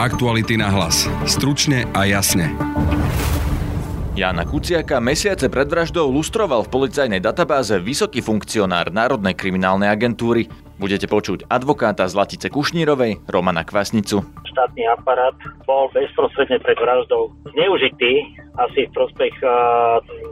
Aktuality na hlas. Stručne a jasne. Jana Kuciaka mesiace pred vraždou lustroval v policajnej databáze vysoký funkcionár Národnej kriminálnej agentúry. Budete počuť advokáta Zlatice Kušnírovej, Romana Kvasnicu. Štátny aparát bol bezprostredne pred vraždou zneužitý asi v prospech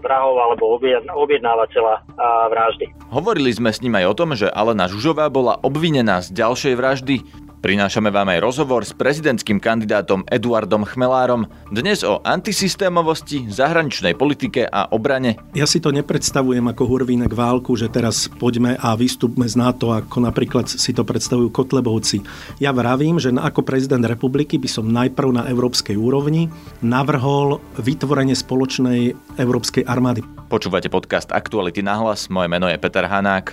vrahov alebo objednávateľa vraždy. Hovorili sme s ním aj o tom, že Alena Žužová bola obvinená z ďalšej vraždy. Prinášame vám aj rozhovor s prezidentským kandidátom Eduardom Chmelárom. Dnes o antisystémovosti, zahraničnej politike a obrane. Ja si to nepredstavujem ako hurvínek válku, že teraz poďme a vystupme z NATO, ako napríklad si to predstavujú Kotlebovci. Ja vravím, že ako prezident republiky by som najprv na európskej úrovni navrhol vytvorenie spoločnej európskej armády. Počúvate podcast Aktuality na hlas. Moje meno je Peter Hanák.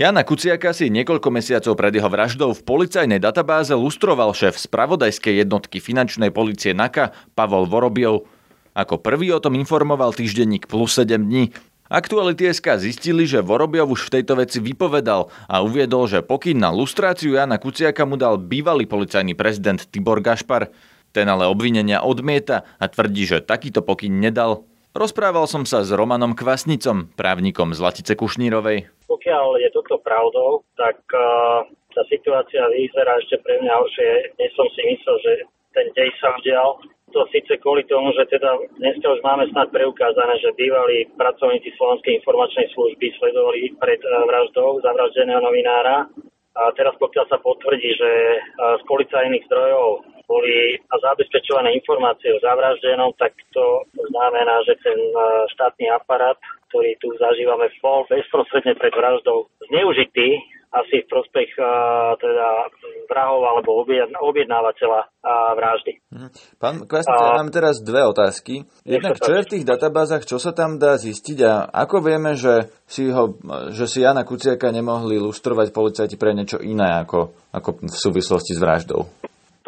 Jana Kuciaka si niekoľko mesiacov pred jeho vraždou v policajnej databáze lustroval šéf spravodajskej jednotky finančnej policie NAKA Pavol Vorobiov. Ako prvý o tom informoval týždenník plus 7 dní. Aktuality SK zistili, že Vorobiov už v tejto veci vypovedal a uviedol, že pokyn na lustráciu Jana Kuciaka mu dal bývalý policajný prezident Tibor Gašpar. Ten ale obvinenia odmieta a tvrdí, že takýto pokyn nedal. Rozprával som sa s Romanom Kvasnicom, právnikom z Latice Kušnírovej. Pokiaľ je toto pravdou, tak uh, tá situácia vyzerá ešte pre mňa horšie. Dnes som si myslel, že ten dej sa udial. To síce kvôli tomu, že teda dneska už máme snad preukázané, že bývalí pracovníci Slovenskej informačnej služby sledovali pred uh, vraždou zavraždeného novinára. A teraz pokiaľ sa potvrdí, že uh, z policajných zdrojov boli zabezpečované informácie o zavraždenom, tak to znamená, že ten e, štátny aparát, ktorý tu zažívame, bol bezprostredne pred vraždou zneužitý asi v prospech uh, teda vrahov alebo objednávateľa uh, vraždy. Mhm. Pán Kvasnik, ja mám teraz dve otázky. Jednak, čo je v tých databázach, čo sa tam dá zistiť a ako vieme, že si, ho, že si Jana Kuciaka nemohli lustrovať policajti pre niečo iné ako, ako v súvislosti s vraždou?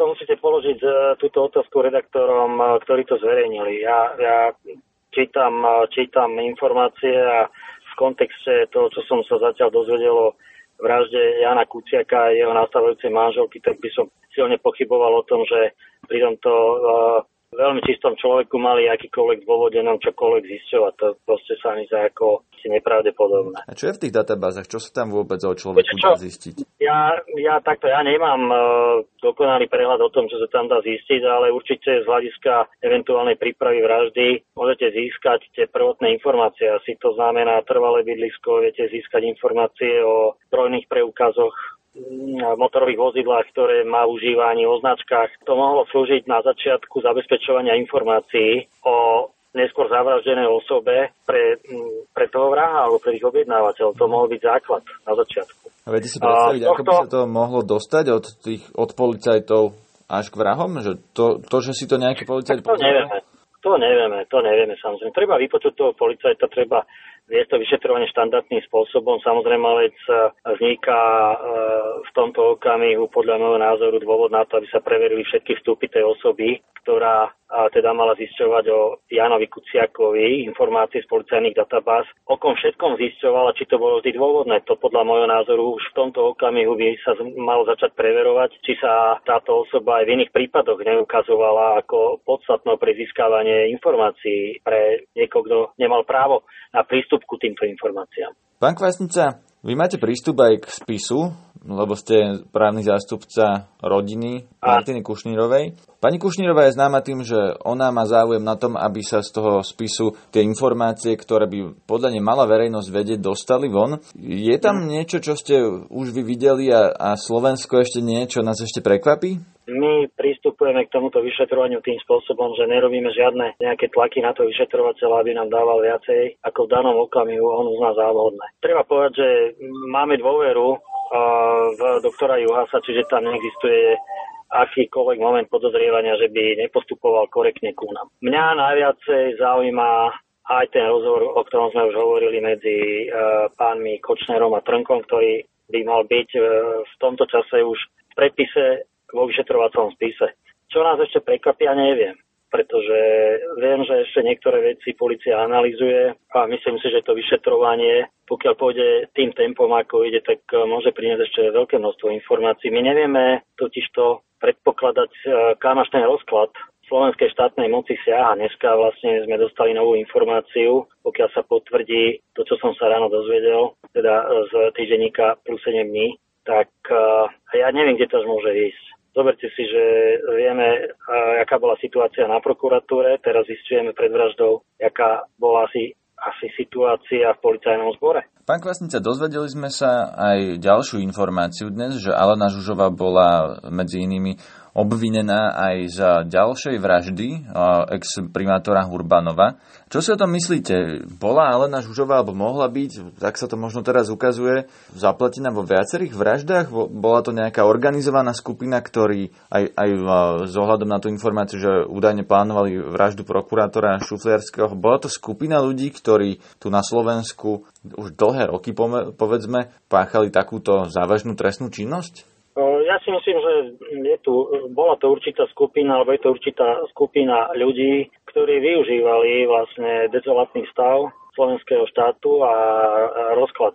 To musíte položiť e, túto otázku redaktorom, e, ktorí to zverejnili. Ja, ja čítam, e, čítam informácie a v kontexte toho, čo som sa zatiaľ dozvedel o vražde Jana Kuciaka a jeho nastavujúcej manželky, tak by som silne pochyboval o tom, že pri tomto veľmi čistom človeku mali akýkoľvek dôvod nám čokoľvek zisťovať. To proste sa mi za ako si nepravdepodobné. A čo je v tých databázach? Čo sa tam vôbec o človeku dá zistiť? Ja, ja takto, ja nemám uh, dokonalý prehľad o tom, čo sa tam dá zistiť, ale určite z hľadiska eventuálnej prípravy vraždy môžete získať tie prvotné informácie. Asi to znamená trvalé bydlisko, viete získať informácie o zbrojných preukazoch motorových vozidlách, ktoré má užívanie o značkách. To mohlo slúžiť na začiatku zabezpečovania informácií o neskôr zavraždenej osobe pre, pre toho vraha alebo pre ich objednávateľov. To mohol byť základ na začiatku. A viete si predstaviť, tohto... ako by sa to mohlo dostať od, tých, od policajtov až k vrahom? Že to, to, že si to nejaký policajt... To nevieme. To nevieme, to nevieme samozrejme. Treba vypočuť toho policajta, treba je to vyšetrovanie štandardným spôsobom. Samozrejme, vec e, vzniká e, v tomto okamihu podľa môjho názoru dôvod na to, aby sa preverili všetky vstupy tej osoby, ktorá teda mala zisťovať o Janovi Kuciakovi informácie z policajných databáz. O kom všetkom zisťovala, či to bolo vždy dôvodné. To podľa môjho názoru už v tomto okamihu by sa malo začať preverovať, či sa táto osoba aj v iných prípadoch neukazovala ako podstatnou pre získavanie informácií pre niekoho, kto nemal právo na prístup ku týmto informáciám. Pán Kvasnica, vy máte prístup aj k spisu, lebo ste právny zástupca rodiny Martiny Kušnírovej. Pani Kušnírová je známa tým, že ona má záujem na tom, aby sa z toho spisu tie informácie, ktoré by podľa nej mala verejnosť vedieť, dostali von. Je tam niečo, čo ste už vy videli a, a Slovensko ešte niečo nás ešte prekvapí? My pristupujeme k tomuto vyšetrovaniu tým spôsobom, že nerobíme žiadne nejaké tlaky na to vyšetrovateľa, aby nám dával viacej, ako v danom okamihu on uzná závodné. Treba povedať, že máme dôveru v doktora Juhasa, čiže tam neexistuje akýkoľvek moment podozrievania, že by nepostupoval korektne ku nám. Mňa najviacej zaujíma aj ten rozhovor, o ktorom sme už hovorili medzi uh, pánmi Kočnerom a Trnkom, ktorý by mal byť uh, v tomto čase už v predpise vo vyšetrovacom spise. Čo nás ešte prekvapia, neviem. pretože viem, že ešte niektoré veci policia analizuje a myslím si, že to vyšetrovanie, pokiaľ pôjde tým tempom, ako ide, tak e, môže priniesť ešte veľké množstvo informácií. My nevieme totižto predpokladať, e, kam až ten rozklad slovenskej štátnej moci siaha. Dneska vlastne sme dostali novú informáciu, pokiaľ sa potvrdí to, čo som sa ráno dozvedel, teda z týždenníka plus 7 dní, tak uh, ja neviem, kde to môže ísť. Zoberte si, že vieme, aká bola situácia na prokuratúre, teraz zistujeme pred vraždou, aká bola asi, asi situácia v policajnom zbore. Pán Kvasnica, dozvedeli sme sa aj ďalšiu informáciu dnes, že Alena Žužová bola medzi inými obvinená aj za ďalšej vraždy ex-primátora Hurbanova. Čo si o tom myslíte? Bola Alena Žužová, alebo mohla byť, tak sa to možno teraz ukazuje, zapletená vo viacerých vraždách? Bola to nejaká organizovaná skupina, ktorí aj, aj z ohľadom na tú informáciu, že údajne plánovali vraždu prokurátora Šufliarského, bola to skupina ľudí, ktorí tu na Slovensku už dlhé roky, povedzme, páchali takúto závažnú trestnú činnosť? Ja si myslím, že je tu, bola to určitá skupina, alebo je to určitá skupina ľudí, ktorí využívali vlastne dezolátny stav slovenského štátu a rozklad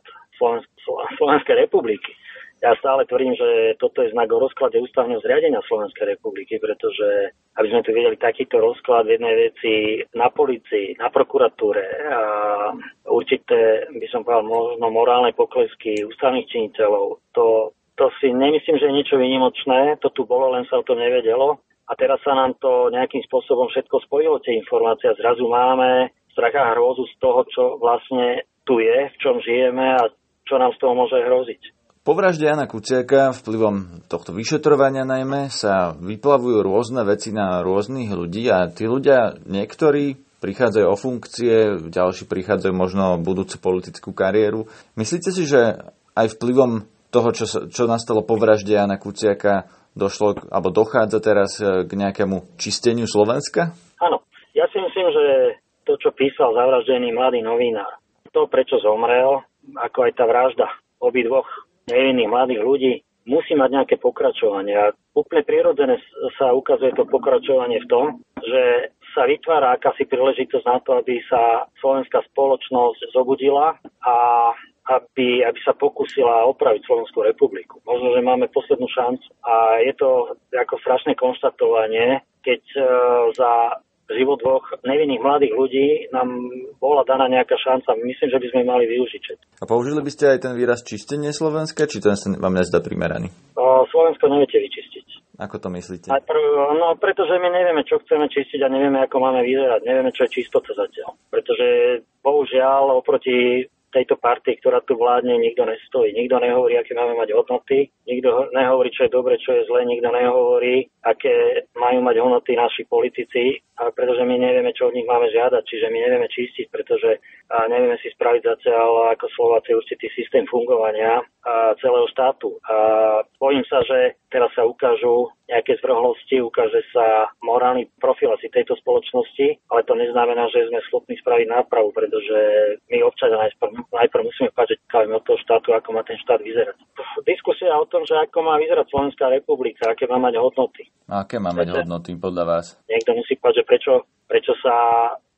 Slovenskej republiky. Ja stále tvrdím, že toto je znak o rozklade ústavného zriadenia Slovenskej republiky, pretože aby sme tu videli takýto rozklad v jednej veci na policii, na prokuratúre a určité, by som povedal, možno morálne poklesky ústavných činiteľov, to to si nemyslím, že je niečo výnimočné, to tu bolo, len sa o to nevedelo. A teraz sa nám to nejakým spôsobom všetko spojilo, tie informácie. Zrazu máme strach a hrôzu z toho, čo vlastne tu je, v čom žijeme a čo nám z toho môže hroziť. Po vražde Jana Kuciaka vplyvom tohto vyšetrovania najmä sa vyplavujú rôzne veci na rôznych ľudí a tí ľudia, niektorí prichádzajú o funkcie, ďalší prichádzajú možno budúcu politickú kariéru. Myslíte si, že aj vplyvom toho, čo, čo nastalo po vražde Jana Kuciaka, došlo, alebo dochádza teraz e, k nejakému čisteniu Slovenska? Áno. Ja si myslím, že to, čo písal zavraždený mladý novinár, to, prečo zomrel, ako aj tá vražda obidvoch nevinných mladých ľudí, musí mať nejaké pokračovanie. A úplne prirodzené sa ukazuje to pokračovanie v tom, že sa vytvára akási príležitosť na to, aby sa slovenská spoločnosť zobudila a aby, aby sa pokusila opraviť Slovenskú republiku. Možno, že máme poslednú šancu. A je to ako strašné konštatovanie, keď uh, za život dvoch nevinných mladých ľudí nám bola daná nejaká šanca. Myslím, že by sme mali využiť. A použili by ste aj ten výraz čistenie Slovenska, či ten sa vám nezdá primeraný? O, Slovensko neviete vyčistiť. Ako to myslíte? Najprv, no, pretože my nevieme, čo chceme čistiť a nevieme, ako máme vyzerať. Nevieme, čo je čistota zatiaľ. Pretože bohužiaľ oproti tejto partii, ktorá tu vládne, nikto nestojí. Nikto nehovorí, aké máme mať hodnoty, nikto nehovorí, čo je dobre, čo je zlé, nikto nehovorí, aké majú mať hodnoty naši politici, pretože my nevieme, čo od nich máme žiadať, čiže my nevieme čistiť, pretože nevieme si spraviť zatiaľ ako Slováci určitý systém fungovania celého štátu. A bojím sa, že teraz sa ukážu nejaké zvrhlosti, ukáže sa morálny profil asi tejto spoločnosti, ale to neznamená, že sme schopní spraviť nápravu, pretože my občania najprv, najprv musíme páčiť od toho štátu, ako má ten štát vyzerať. Diskusia o tom, že ako má vyzerať Slovenská republika, aké má mať hodnoty. A aké má mať hodnoty podľa vás? Niekto musí povedať, že prečo, prečo sa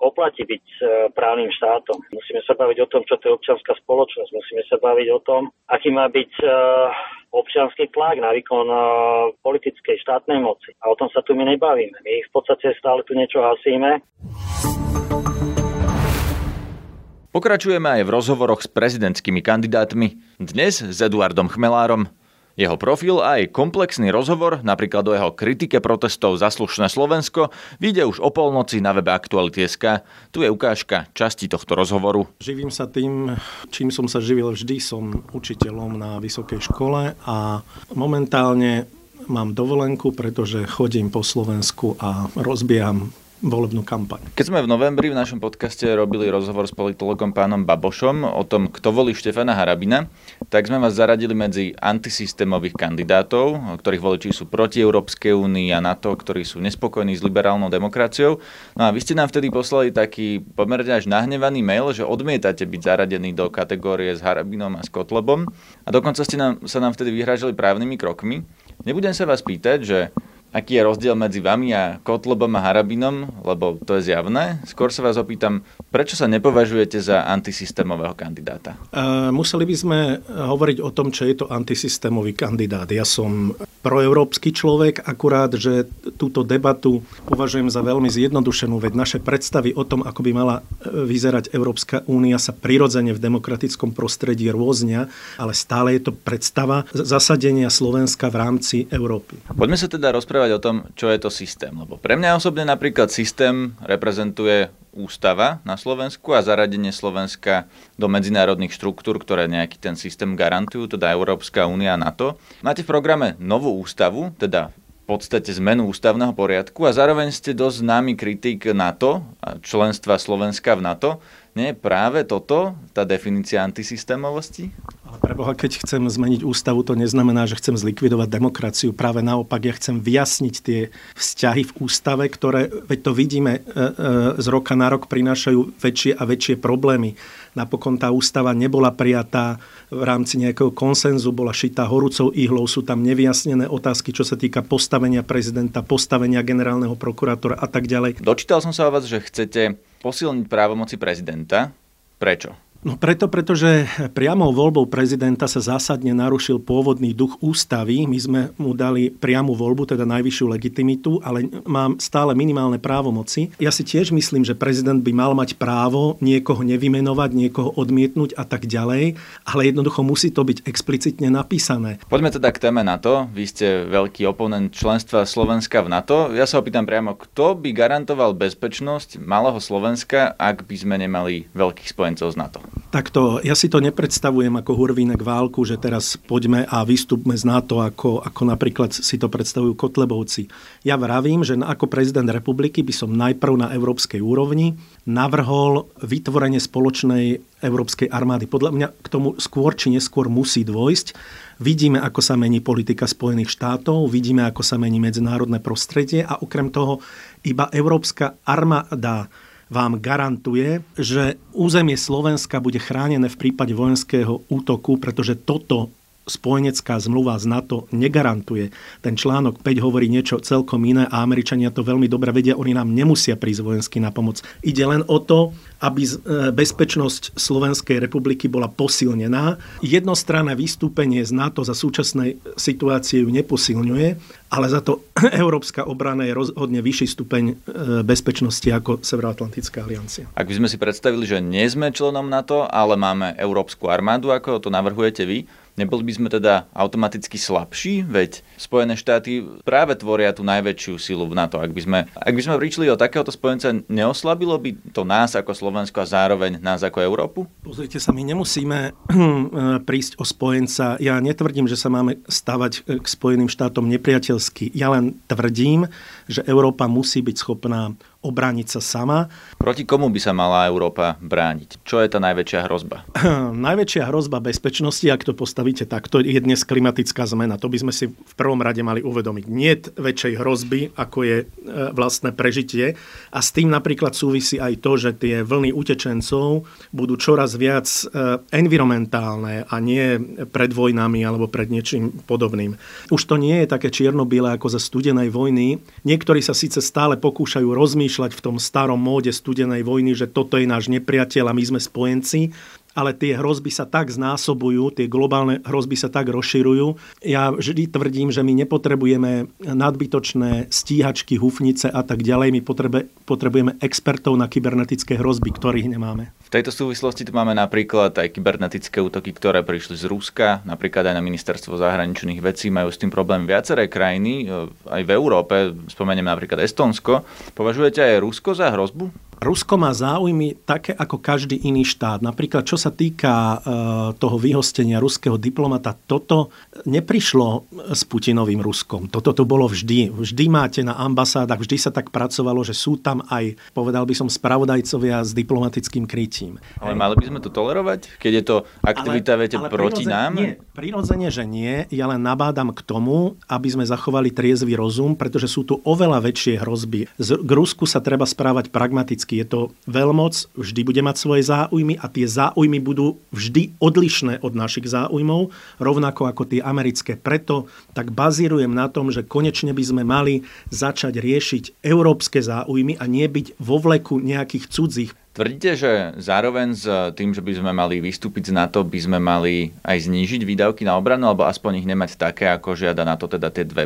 oplatí byť e, právnym štátom. Musíme sa baviť o tom, čo to je občianská spoločnosť. Musíme sa baviť o tom, aký má byť e, občianský tlak na výkon e, politickej štátnej moci. A o tom sa tu my nebavíme. My v podstate stále tu niečo hasíme. Pokračujeme aj v rozhovoroch s prezidentskými kandidátmi. Dnes s Eduardom Chmelárom, jeho profil a aj komplexný rozhovor, napríklad o jeho kritike protestov za slušné Slovensko, vyjde už o polnoci na webe Aktuality.sk. Tu je ukážka časti tohto rozhovoru. Živím sa tým, čím som sa živil vždy. Som učiteľom na vysokej škole a momentálne mám dovolenku, pretože chodím po Slovensku a rozbieham volebnú kampaň. Keď sme v novembri v našom podcaste robili rozhovor s politologom pánom Babošom o tom, kto volí Štefana Harabina, tak sme vás zaradili medzi antisystémových kandidátov, ktorých voliči sú proti Európskej únii a NATO, ktorí sú nespokojní s liberálnou demokraciou. No a vy ste nám vtedy poslali taký pomerne až nahnevaný mail, že odmietate byť zaradený do kategórie s Harabinom a s. A dokonca ste nám, sa nám vtedy vyhrážali právnymi krokmi. Nebudem sa vás pýtať, že aký je rozdiel medzi vami a Kotlobom a Harabinom, lebo to je zjavné. Skôr sa vás opýtam, prečo sa nepovažujete za antisystémového kandidáta? Uh, museli by sme hovoriť o tom, čo je to antisystémový kandidát. Ja som proeurópsky človek, akurát, že túto debatu považujem za veľmi zjednodušenú, veď naše predstavy o tom, ako by mala e, vyzerať Európska únia, sa prirodzene v demokratickom prostredí rôznia, ale stále je to predstava zasadenia Slovenska v rámci Európy. Poďme sa teda rozprávať o tom, čo je to systém. Lebo pre mňa osobne napríklad systém reprezentuje ústava na Slovensku a zaradenie Slovenska do medzinárodných štruktúr, ktoré nejaký ten systém garantujú, teda Európska únia a NATO. Máte v programe novú ústavu, teda v podstate zmenu ústavného poriadku a zároveň ste dosť známy kritik NATO a členstva Slovenska v NATO. Nie je práve toto tá definícia antisystémovosti? Ale preboha, keď chcem zmeniť ústavu, to neznamená, že chcem zlikvidovať demokraciu. Práve naopak, ja chcem vyjasniť tie vzťahy v ústave, ktoré, veď to vidíme, e, e, z roka na rok prinášajú väčšie a väčšie problémy. Napokon tá ústava nebola prijatá v rámci nejakého konsenzu, bola šitá horúcou ihlou, sú tam nevyjasnené otázky, čo sa týka postavenia prezidenta, postavenia generálneho prokurátora a tak ďalej. Dočítal som sa o vás, že chcete posilniť právomoci prezidenta. Prečo? No preto, pretože priamou voľbou prezidenta sa zásadne narušil pôvodný duch ústavy. My sme mu dali priamu voľbu, teda najvyššiu legitimitu, ale mám stále minimálne právomoci. Ja si tiež myslím, že prezident by mal mať právo niekoho nevymenovať, niekoho odmietnúť a tak ďalej, ale jednoducho musí to byť explicitne napísané. Poďme teda k téme NATO. Vy ste veľký oponent členstva Slovenska v NATO. Ja sa opýtam priamo, kto by garantoval bezpečnosť malého Slovenska, ak by sme nemali veľkých spojencov z NATO? Takto, ja si to nepredstavujem ako hurvínek válku, že teraz poďme a vystúpme z NATO, ako, ako napríklad si to predstavujú Kotlebovci. Ja vravím, že ako prezident republiky by som najprv na európskej úrovni navrhol vytvorenie spoločnej európskej armády. Podľa mňa k tomu skôr či neskôr musí dôjsť. Vidíme, ako sa mení politika Spojených štátov, vidíme, ako sa mení medzinárodné prostredie a okrem toho iba európska armáda vám garantuje, že územie Slovenska bude chránené v prípade vojenského útoku, pretože toto spojenecká zmluva z NATO negarantuje. Ten článok 5 hovorí niečo celkom iné a Američania to veľmi dobre vedia, oni nám nemusia prísť vojensky na pomoc. Ide len o to, aby e, bezpečnosť Slovenskej republiky bola posilnená. Jednostranné vystúpenie z NATO za súčasnej situácie ju neposilňuje, ale za to Európska obrana je rozhodne vyšší stupeň e, bezpečnosti ako Severoatlantická aliancia. Ak by sme si predstavili, že nie sme členom NATO, ale máme Európsku armádu, ako to navrhujete vy, Neboli by sme teda automaticky slabší? Veď Spojené štáty práve tvoria tú najväčšiu silu v NATO. Ak by sme, ak by sme prišli o takéhoto spojenca, neoslabilo by to nás ako Slovensko a zároveň nás ako Európu? Pozrite sa, my nemusíme prísť o spojenca. Ja netvrdím, že sa máme stavať k Spojeným štátom nepriateľsky. Ja len tvrdím, že Európa musí byť schopná obrániť sa sama. Proti komu by sa mala Európa brániť? Čo je tá najväčšia hrozba? najväčšia hrozba bezpečnosti, ak to postavíte takto, je dnes klimatická zmena. To by sme si v prvom rade mali uvedomiť. Nie väčšej hrozby, ako je e, vlastné prežitie. A s tým napríklad súvisí aj to, že tie vlny utečencov budú čoraz viac e, environmentálne a nie pred vojnami alebo pred niečím podobným. Už to nie je také čierno-biele ako za studenej vojny. Niektorí sa síce stále pokúšajú rozmýšľať, rozmýšľať v tom starom móde studenej vojny, že toto je náš nepriateľ a my sme spojenci, ale tie hrozby sa tak znásobujú, tie globálne hrozby sa tak rozširujú. Ja vždy tvrdím, že my nepotrebujeme nadbytočné stíhačky, hufnice a tak ďalej. My potrebujeme expertov na kybernetické hrozby, ktorých nemáme. V tejto súvislosti tu máme napríklad aj kybernetické útoky, ktoré prišli z Ruska, napríklad aj na ministerstvo zahraničných vecí majú s tým problém viaceré krajiny, aj v Európe, spomeniem napríklad Estonsko. Považujete aj Rusko za hrozbu? Rusko má záujmy také ako každý iný štát. Napríklad, čo sa týka e, toho vyhostenia ruského diplomata, toto neprišlo s Putinovým Ruskom. Toto tu bolo vždy. Vždy máte na ambasádach, vždy sa tak pracovalo, že sú tam aj, povedal by som, spravodajcovia s diplomatickým krytím. Ale mali by sme to tolerovať, keď je to aktivita, ale, viete, ale proti nám? Nie, prirodzene, že nie. Ja len nabádam k tomu, aby sme zachovali triezvy rozum, pretože sú tu oveľa väčšie hrozby. Z, k Rusku sa treba správať pragmaticky. Je to veľmoc, vždy bude mať svoje záujmy a tie záujmy budú vždy odlišné od našich záujmov, rovnako ako tie americké. Preto tak bazírujem na tom, že konečne by sme mali začať riešiť európske záujmy a nie byť vo vleku nejakých cudzích. Tvrdíte, že zároveň s tým, že by sme mali vystúpiť z NATO, by sme mali aj znížiť výdavky na obranu, alebo aspoň ich nemať také, ako žiada na to teda tie 2%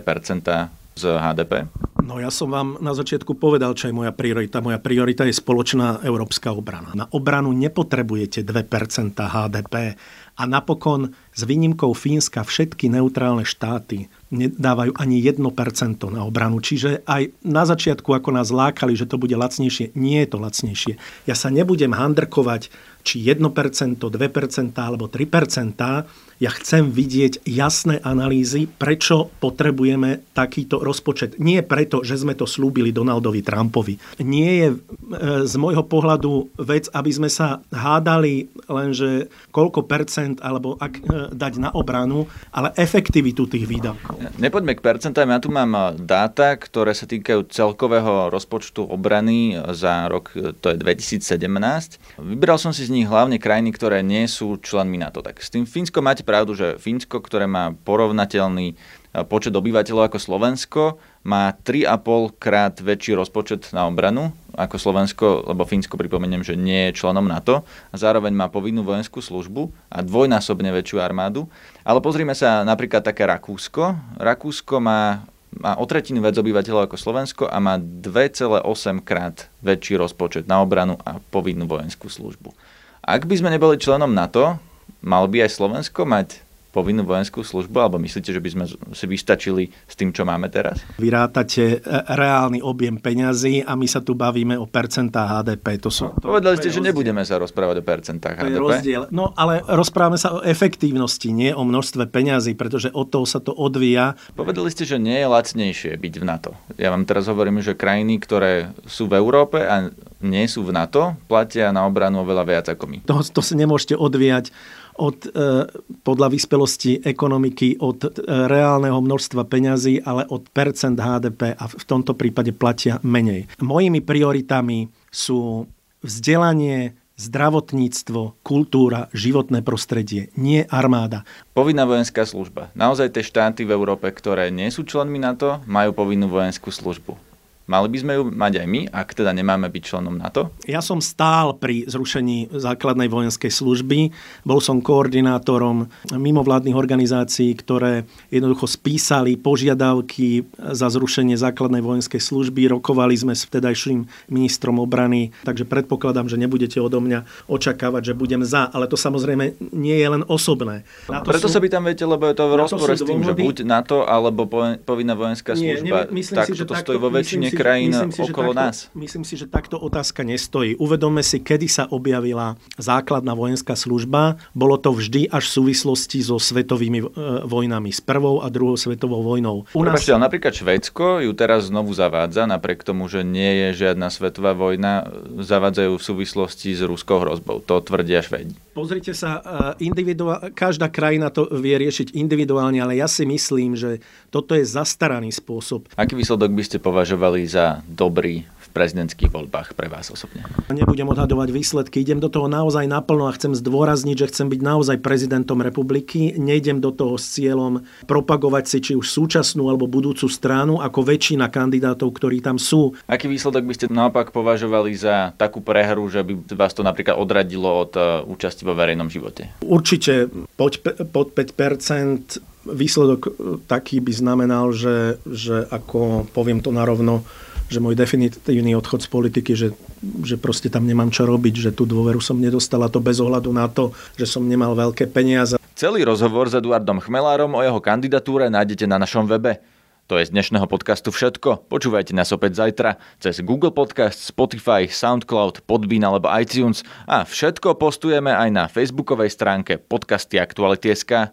z HDP? No ja som vám na začiatku povedal, čo je moja priorita. Moja priorita je spoločná európska obrana. Na obranu nepotrebujete 2% HDP. A napokon s výnimkou Fínska všetky neutrálne štáty nedávajú ani 1% na obranu. Čiže aj na začiatku, ako nás lákali, že to bude lacnejšie, nie je to lacnejšie. Ja sa nebudem handrkovať, či 1%, 2% alebo 3%, ja chcem vidieť jasné analýzy, prečo potrebujeme takýto rozpočet. Nie preto, že sme to slúbili Donaldovi Trumpovi. Nie je e, z môjho pohľadu vec, aby sme sa hádali lenže koľko percent alebo ak, e, dať na obranu, ale efektivitu tých výdavkov. Nepoďme k percentám. Ja tu mám e, dáta, ktoré sa týkajú celkového rozpočtu obrany za rok, to je 2017. Vybral som si z nich hlavne krajiny, ktoré nie sú členmi NATO. Tak s tým Fínsko máte pravdu, že Fínsko, ktoré má porovnateľný e, počet obyvateľov ako Slovensko, má 3,5 krát väčší rozpočet na obranu ako Slovensko, lebo Fínsko pripomeniem, že nie je členom NATO a zároveň má povinnú vojenskú službu a dvojnásobne väčšiu armádu. Ale pozrime sa napríklad také Rakúsko. Rakúsko má, má o tretinu viac obyvateľov ako Slovensko a má 2,8 krát väčší rozpočet na obranu a povinnú vojenskú službu. Ak by sme neboli členom NATO, Mal by aj Slovensko mať povinnú vojenskú službu, alebo myslíte, že by sme si vystačili s tým, čo máme teraz? Vyrátate e, reálny objem peňazí a my sa tu bavíme o percentách HDP. To sú, to, Povedali ste, že nebudeme sa rozprávať o percentách HDP. rozdiel. No ale rozprávame sa o efektívnosti, nie o množstve peňazí, pretože od toho sa to odvíja. Povedali ste, že nie je lacnejšie byť v NATO. Ja vám teraz hovorím, že krajiny, ktoré sú v Európe a nie sú v NATO, platia na obranu oveľa viac ako my. To, to si nemôžete odvíjať od, e, podľa vyspelosti ekonomiky, od e, reálneho množstva peňazí, ale od percent HDP a v tomto prípade platia menej. Mojimi prioritami sú vzdelanie, zdravotníctvo, kultúra, životné prostredie, nie armáda. Povinná vojenská služba. Naozaj tie štáty v Európe, ktoré nie sú členmi NATO, majú povinnú vojenskú službu. Mali by sme ju mať aj my, ak teda nemáme byť členom NATO? Ja som stál pri zrušení základnej vojenskej služby. Bol som koordinátorom mimovládnych organizácií, ktoré jednoducho spísali požiadavky za zrušenie základnej vojenskej služby. Rokovali sme s vtedajším ministrom obrany, takže predpokladám, že nebudete odo mňa očakávať, že budem za. Ale to samozrejme nie je len osobné. Na to Preto sú, sa pýtam, viete, lebo je to v rozpore s tým, že buď NATO alebo povinná vojenská služba. Nie, tak si, že to stojí vo väčšine krajín si, okolo takto, nás. Myslím si, že takto otázka nestojí. Uvedome si, kedy sa objavila základná vojenská služba. Bolo to vždy až v súvislosti so svetovými e, vojnami, s prvou a druhou svetovou vojnou. U nás... Prepačte, napríklad Švédsko ju teraz znovu zavádza, napriek tomu, že nie je žiadna svetová vojna, zavádzajú v súvislosti s ruskou hrozbou. To tvrdia Švédi. Pozrite sa, e, individuál... každá krajina to vie riešiť individuálne, ale ja si myslím, že toto je zastaraný spôsob. Aký výsledok by ste považovali za dobrý v prezidentských voľbách pre vás osobne? Nebudem odhadovať výsledky, idem do toho naozaj naplno a chcem zdôrazniť, že chcem byť naozaj prezidentom republiky. Nejdem do toho s cieľom propagovať si či už súčasnú alebo budúcu stranu ako väčšina kandidátov, ktorí tam sú. Aký výsledok by ste naopak považovali za takú prehru, že by vás to napríklad odradilo od e, účasti vo verejnom živote? Určite pod, pod 5 výsledok e, taký by znamenal, že, že ako poviem to narovno, že môj definitívny odchod z politiky, že, že proste tam nemám čo robiť, že tú dôveru som nedostala to bez ohľadu na to, že som nemal veľké peniaze. Celý rozhovor s Eduardom Chmelárom o jeho kandidatúre nájdete na našom webe. To je z dnešného podcastu všetko. Počúvajte nás opäť zajtra cez Google Podcast, Spotify, Soundcloud, Podbean alebo iTunes a všetko postujeme aj na facebookovej stránke podcasty Aktuality.sk.